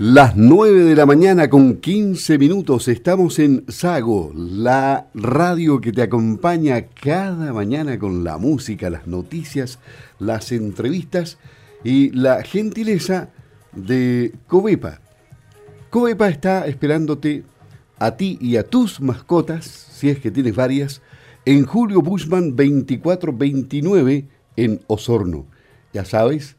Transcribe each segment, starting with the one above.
Las 9 de la mañana con 15 minutos estamos en Sago, la radio que te acompaña cada mañana con la música, las noticias, las entrevistas y la gentileza de Covepa. Covepa está esperándote a ti y a tus mascotas, si es que tienes varias, en Julio Bushman 2429 en Osorno. Ya sabes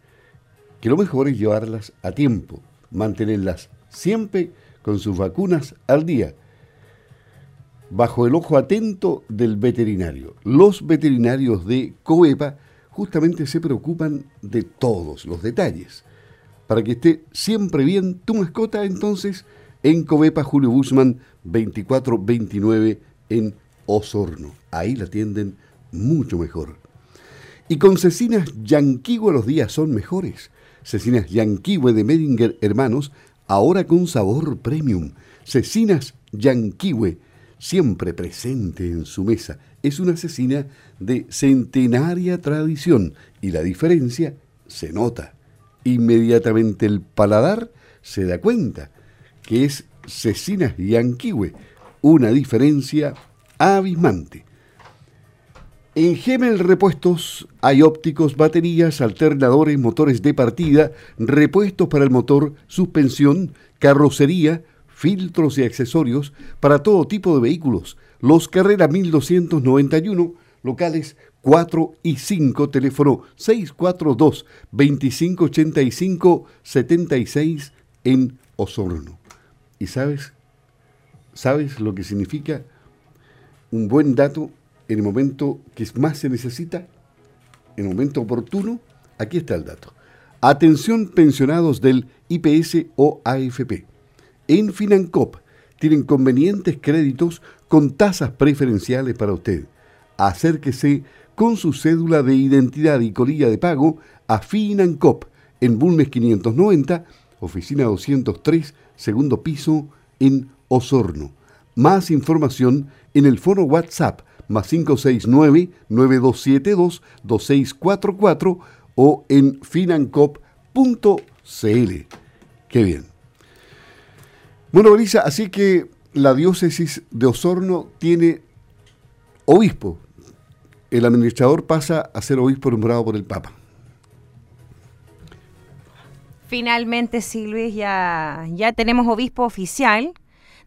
que lo mejor es llevarlas a tiempo mantenerlas siempre con sus vacunas al día, bajo el ojo atento del veterinario. Los veterinarios de COEPA justamente se preocupan de todos los detalles. Para que esté siempre bien tu mascota, entonces, en COEPA Julio Busman 2429 en Osorno. Ahí la atienden mucho mejor. Y con cecinas Yanquigo los días son mejores. Cecinas Yanquiwe de Medinger Hermanos, ahora con sabor premium. Cecinas Yanquiwe, siempre presente en su mesa. Es una cecina de centenaria tradición y la diferencia se nota. Inmediatamente el paladar se da cuenta que es Cecinas Yanquiwe, una diferencia abismante. En Gemel Repuestos hay ópticos, baterías, alternadores, motores de partida, repuestos para el motor, suspensión, carrocería, filtros y accesorios para todo tipo de vehículos. Los Carrera 1291, locales 4 y 5, teléfono 642 2585 76 en Osorno. ¿Y sabes? ¿Sabes lo que significa un buen dato en el momento que más se necesita, en el momento oportuno, aquí está el dato. Atención pensionados del IPS o AFP. En Financop tienen convenientes créditos con tasas preferenciales para usted. Acérquese con su cédula de identidad y colilla de pago a Financop en Bulnes 590, oficina 203, segundo piso, en Osorno. Más información en el foro WhatsApp más 569-9272-2644 o en financop.cl. Qué bien. Bueno, Belisa, así que la diócesis de Osorno tiene obispo. El administrador pasa a ser obispo nombrado por el Papa. Finalmente, Silvia, ya, ya tenemos obispo oficial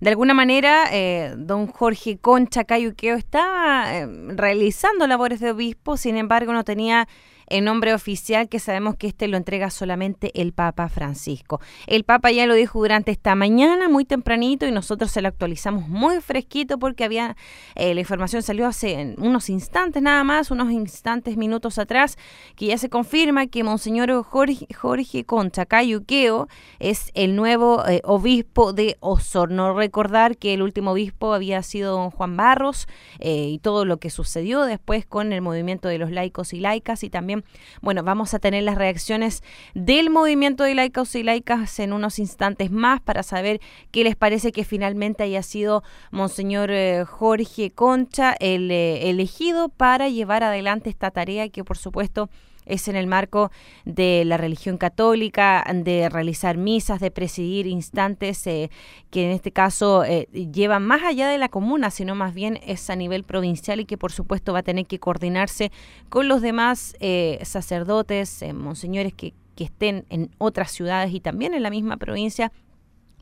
de alguna manera, eh, don Jorge Concha Cayuqueo estaba eh, realizando labores de obispo, sin embargo, no tenía el nombre oficial que sabemos que este lo entrega solamente el Papa Francisco. El Papa ya lo dijo durante esta mañana, muy tempranito, y nosotros se lo actualizamos muy fresquito porque había eh, la información salió hace unos instantes nada más, unos instantes, minutos atrás, que ya se confirma que Monseñor Jorge, Jorge Concha Cayuqueo es el nuevo eh, obispo de Osorno. Recordar que el último obispo había sido don Juan Barros eh, y todo lo que sucedió después con el movimiento de los laicos y laicas y también bueno, vamos a tener las reacciones del movimiento de laicos y laicas en unos instantes más para saber qué les parece que finalmente haya sido Monseñor eh, Jorge Concha el eh, elegido para llevar adelante esta tarea que por supuesto es en el marco de la religión católica, de realizar misas, de presidir instantes eh, que en este caso eh, llevan más allá de la comuna, sino más bien es a nivel provincial y que por supuesto va a tener que coordinarse con los demás eh, sacerdotes, monseñores que, que estén en otras ciudades y también en la misma provincia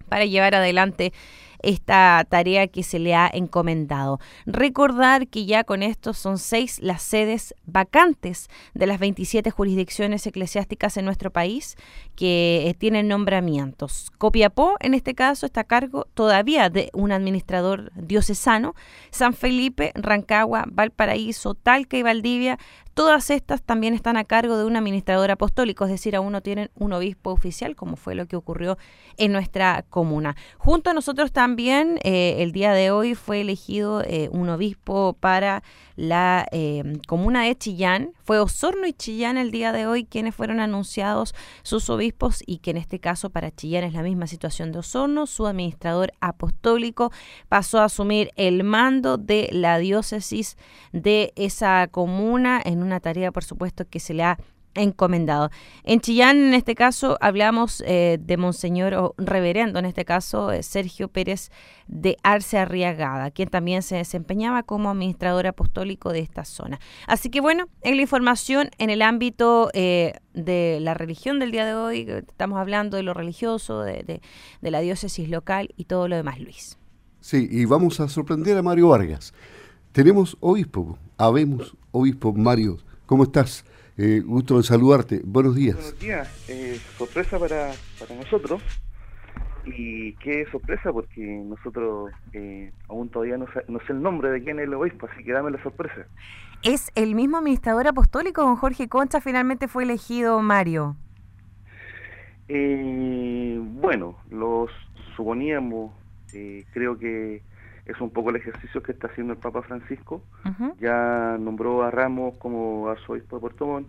para llevar adelante esta tarea que se le ha encomendado. Recordar que ya con esto son seis las sedes vacantes de las 27 jurisdicciones eclesiásticas en nuestro país que eh, tienen nombramientos. Copiapó, en este caso, está a cargo todavía de un administrador diocesano. San Felipe, Rancagua, Valparaíso, Talca y Valdivia Todas estas también están a cargo de un administrador apostólico, es decir, aún no tienen un obispo oficial, como fue lo que ocurrió en nuestra comuna. Junto a nosotros también, eh, el día de hoy fue elegido eh, un obispo para la eh, comuna de Chillán. Fue Osorno y Chillán el día de hoy quienes fueron anunciados sus obispos y que en este caso para Chillán es la misma situación de Osorno. Su administrador apostólico pasó a asumir el mando de la diócesis de esa comuna en una tarea, por supuesto, que se le ha encomendado. En Chillán, en este caso, hablamos eh, de Monseñor o Reverendo, en este caso, eh, Sergio Pérez de Arce Arriagada, quien también se desempeñaba como administrador apostólico de esta zona. Así que bueno, en la información en el ámbito eh, de la religión del día de hoy, estamos hablando de lo religioso, de, de la diócesis local y todo lo demás, Luis. Sí, y vamos a sorprender a Mario Vargas. Tenemos obispo, habemos obispo Mario. ¿Cómo estás? Eh, gusto de saludarte. Buenos días. Buenos días. Eh, sorpresa para, para nosotros. Y qué sorpresa porque nosotros eh, aún todavía no sé, no sé, el nombre de quién es el obispo, así que dame la sorpresa. ¿Es el mismo administrador apostólico, don Jorge Concha, finalmente fue elegido Mario? Eh, bueno, los suponíamos, eh, creo que es un poco el ejercicio que está haciendo el Papa Francisco. Ya nombró a Ramos como arzobispo de Puerto Montt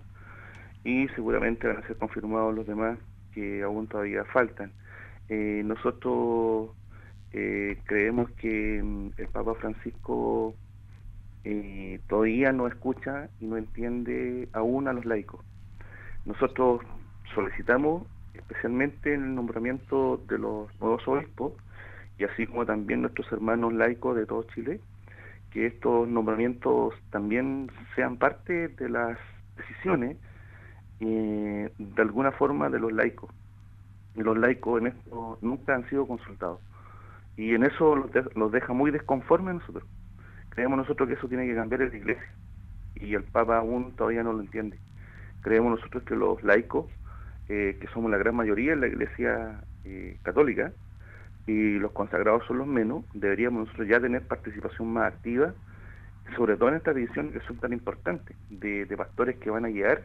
y seguramente van a ser confirmados los demás que aún todavía faltan. Eh, nosotros eh, creemos que mm, el Papa Francisco eh, todavía no escucha y no entiende aún a los laicos. Nosotros solicitamos especialmente en el nombramiento de los nuevos obispos y así como también nuestros hermanos laicos de todo Chile, que estos nombramientos también sean parte de las decisiones eh, de alguna forma de los laicos. Y los laicos en esto nunca han sido consultados. Y en eso los, deja muy desconformes a nosotros. Creemos nosotros que eso tiene que cambiar en la iglesia. Y el Papa aún todavía no lo entiende. Creemos nosotros que los laicos, eh, que somos la gran mayoría en la iglesia eh, católica, y los consagrados son los menos, deberíamos nosotros ya tener participación más activa, sobre todo en estas decisiones que son tan importantes, de, pastores que van a guiar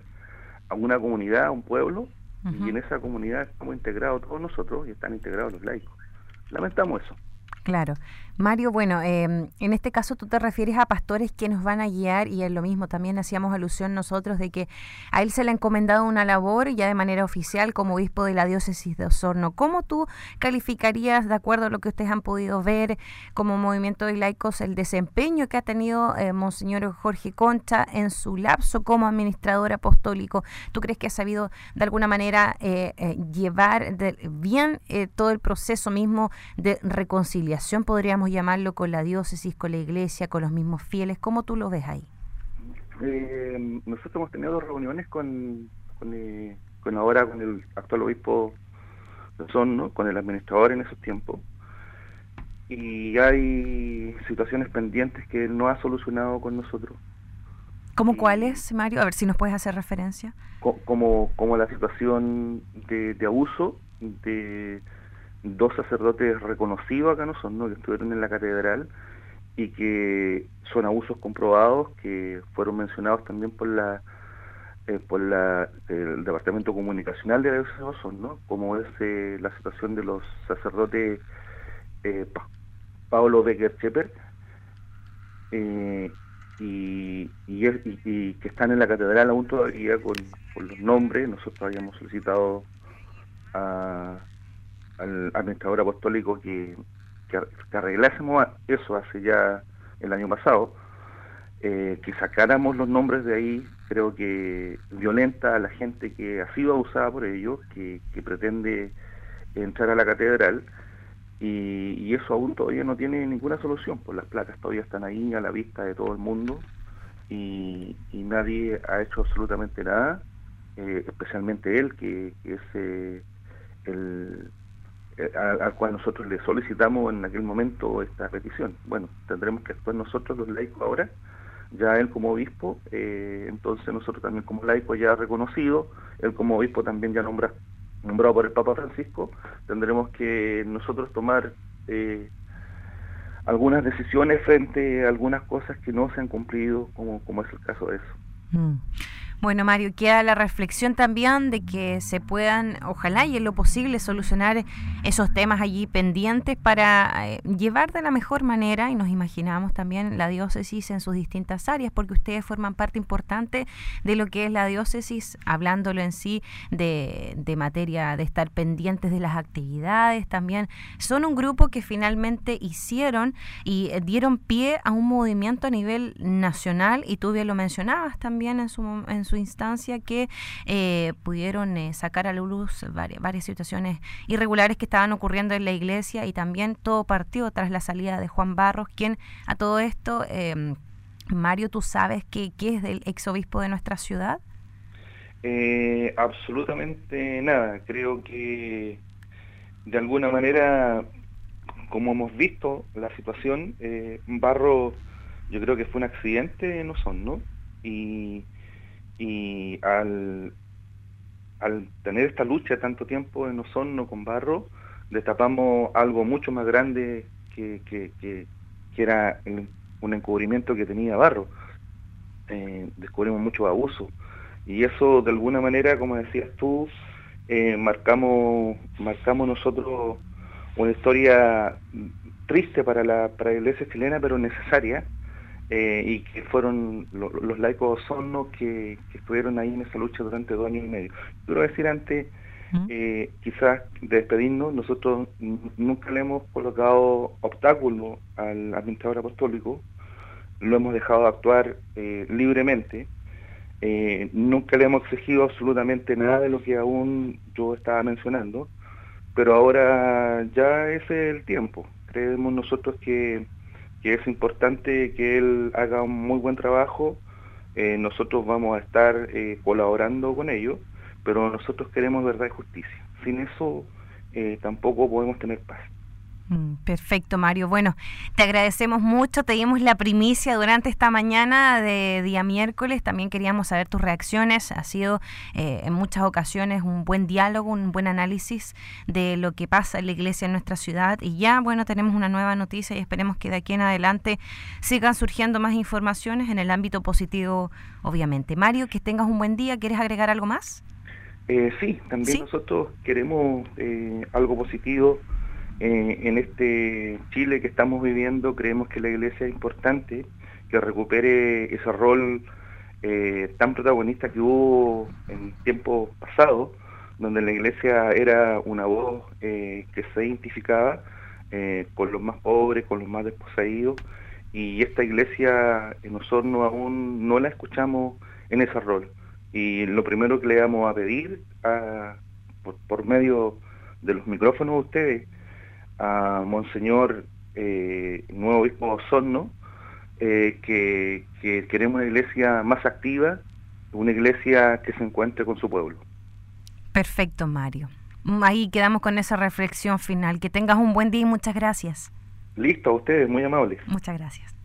a una comunidad, a un pueblo, y en esa comunidad estamos integrados todos nosotros y están integrados los laicos. Lamentamos eso. Claro. Mario, bueno, em, en este caso tú te refieres a pastores que nos van a guiar y es lo mismo, también hacíamos alusión nosotros de que a él se le ha encomendado una labor ya de manera oficial como obispo de la diócesis de Osorno. ¿Cómo tú calificarías, de acuerdo a lo que ustedes han podido ver como movimiento de laicos, el desempeño que ha tenido eh, Monseñor Jorge Concha en su lapso como administrador apostólico? ¿Tú crees que ha sabido de alguna manera eh, eh, llevar bien todo el proceso mismo de reconciliación, podríamos llamarlo con la diócesis, con la iglesia, con los mismos fieles? ¿Cómo tú lo ves ahí? Eh, nosotros hemos tenido dos reuniones con, con, eh, ahora con el actual obispo Son, con el administrador en esos tiempos. Y hay situaciones pendientes que él no ha solucionado con nosotros. ¿Cómo cuáles, Mario? A ver si nos puedes hacer referencia. Como, como la situación de, de abuso, de dos sacerdotes reconocidos acá no son, ¿no? que estuvieron en la catedral y que son abusos comprobados que fueron mencionados también por la eh, por la, el departamento comunicacional de la son, ¿no? como es eh, la situación de los sacerdotes eh, Pablo Becker Cheper eh, y, y, y, que están en la catedral aún todavía con, con los nombres nosotros habíamos solicitado a al administrador apostólico que, que, arreglásemos eso hace ya el año pasado, eh, que sacáramos los nombres de ahí, creo que violenta a la gente que ha sido abusada por ellos, que, que pretende entrar a la catedral, y, y, eso aún todavía no tiene ninguna solución, pues las placas todavía están ahí a la vista de todo el mundo, y, y nadie ha hecho absolutamente nada, eh, especialmente él, que, que es eh, el, al cual nosotros le solicitamos en aquel momento esta petición. Bueno, tendremos que actuar nosotros los laicos ahora, ya él como obispo, eh, entonces nosotros también como laicos ya reconocido, él como obispo también ya nombra, nombrado por el Papa Francisco, tendremos que nosotros tomar eh, algunas decisiones frente a algunas cosas que no se han cumplido, como, como es el caso de eso. Mm. Bueno, Mario, queda la reflexión también de que se puedan, ojalá y en lo posible, solucionar esos temas allí pendientes para eh, llevar de la mejor manera, y nos imaginamos también la diócesis en sus distintas áreas, porque ustedes forman parte importante de lo que es la diócesis, hablándolo en sí de, de materia de estar pendientes de las actividades también. Son un grupo que finalmente hicieron y eh, dieron pie a un movimiento a nivel nacional, y tú bien lo mencionabas también en su, su instancia que eh, pudieron eh, sacar a la luz varias, situaciones irregulares que estaban ocurriendo en la iglesia y también todo partió tras la salida de Juan Barros, quien a todo esto, em, Mario, ¿tú sabes qué, es del exobispo de nuestra ciudad? Eh, absolutamente nada. Creo que de alguna manera, como hemos visto la situación, eh, Barro yo creo que fue un accidente en Osorno y, y al, al tener esta lucha tanto tiempo en Osorno con Barro, destapamos algo mucho más grande que, que, que, era un encubrimiento que tenía Barro. Eh, descubrimos mucho abuso y eso de alguna manera, como decías tú, eh, marcamos, marcamos nosotros una historia triste para la, para la iglesia chilena, pero necesaria, eh, y que fueron los laicos sonnos que, que, estuvieron ahí en esa lucha durante dos años y medio. Quiero decir antes, eh, quizás de despedirnos, nosotros nunca le hemos colocado obstáculo al administrador apostólico, lo hemos dejado actuar libremente, eh, nunca le hemos exigido absolutamente nada de lo que aún yo estaba mencionando, pero ahora ya es el tiempo. Creemos nosotros que, es importante que él haga un muy buen trabajo. Eh, nosotros vamos a estar eh, colaborando con ello, pero nosotros queremos verdad y justicia. Sin eso tampoco podemos tener paz. Mm, perfecto, Mario. Bueno, te agradecemos mucho. Te dimos la primicia durante esta mañana de día miércoles. También queríamos saber tus reacciones. Ha sido eh, en muchas ocasiones un buen diálogo, un buen análisis de lo que pasa en la iglesia en nuestra ciudad. Y ya, bueno, tenemos una nueva noticia y esperemos que de aquí en adelante sigan surgiendo más informaciones en el ámbito positivo, obviamente. Mario, que tengas un buen día. ¿Quieres agregar algo más? Eh, sí, también nosotros queremos eh, algo positivo eh, en este Chile que estamos viviendo creemos que la iglesia es importante que recupere ese rol eh, tan protagonista que hubo en tiempos pasados, donde la iglesia era una voz eh, que se identificaba con los más pobres, con los más desposeídos, y esta iglesia en Osorno aún no la escuchamos en ese rol. Y lo primero que le vamos a pedir a, por, por medio de los micrófonos de ustedes a Monseñor eh, Nuevo Obispo Osorno, eh, que, que queremos una iglesia más activa, una iglesia que se encuentre con su pueblo. Perfecto, Mario. Ahí quedamos con esa reflexión final. Que tengas un buen día y muchas gracias. Listo, a ustedes, muy amables. Muchas gracias.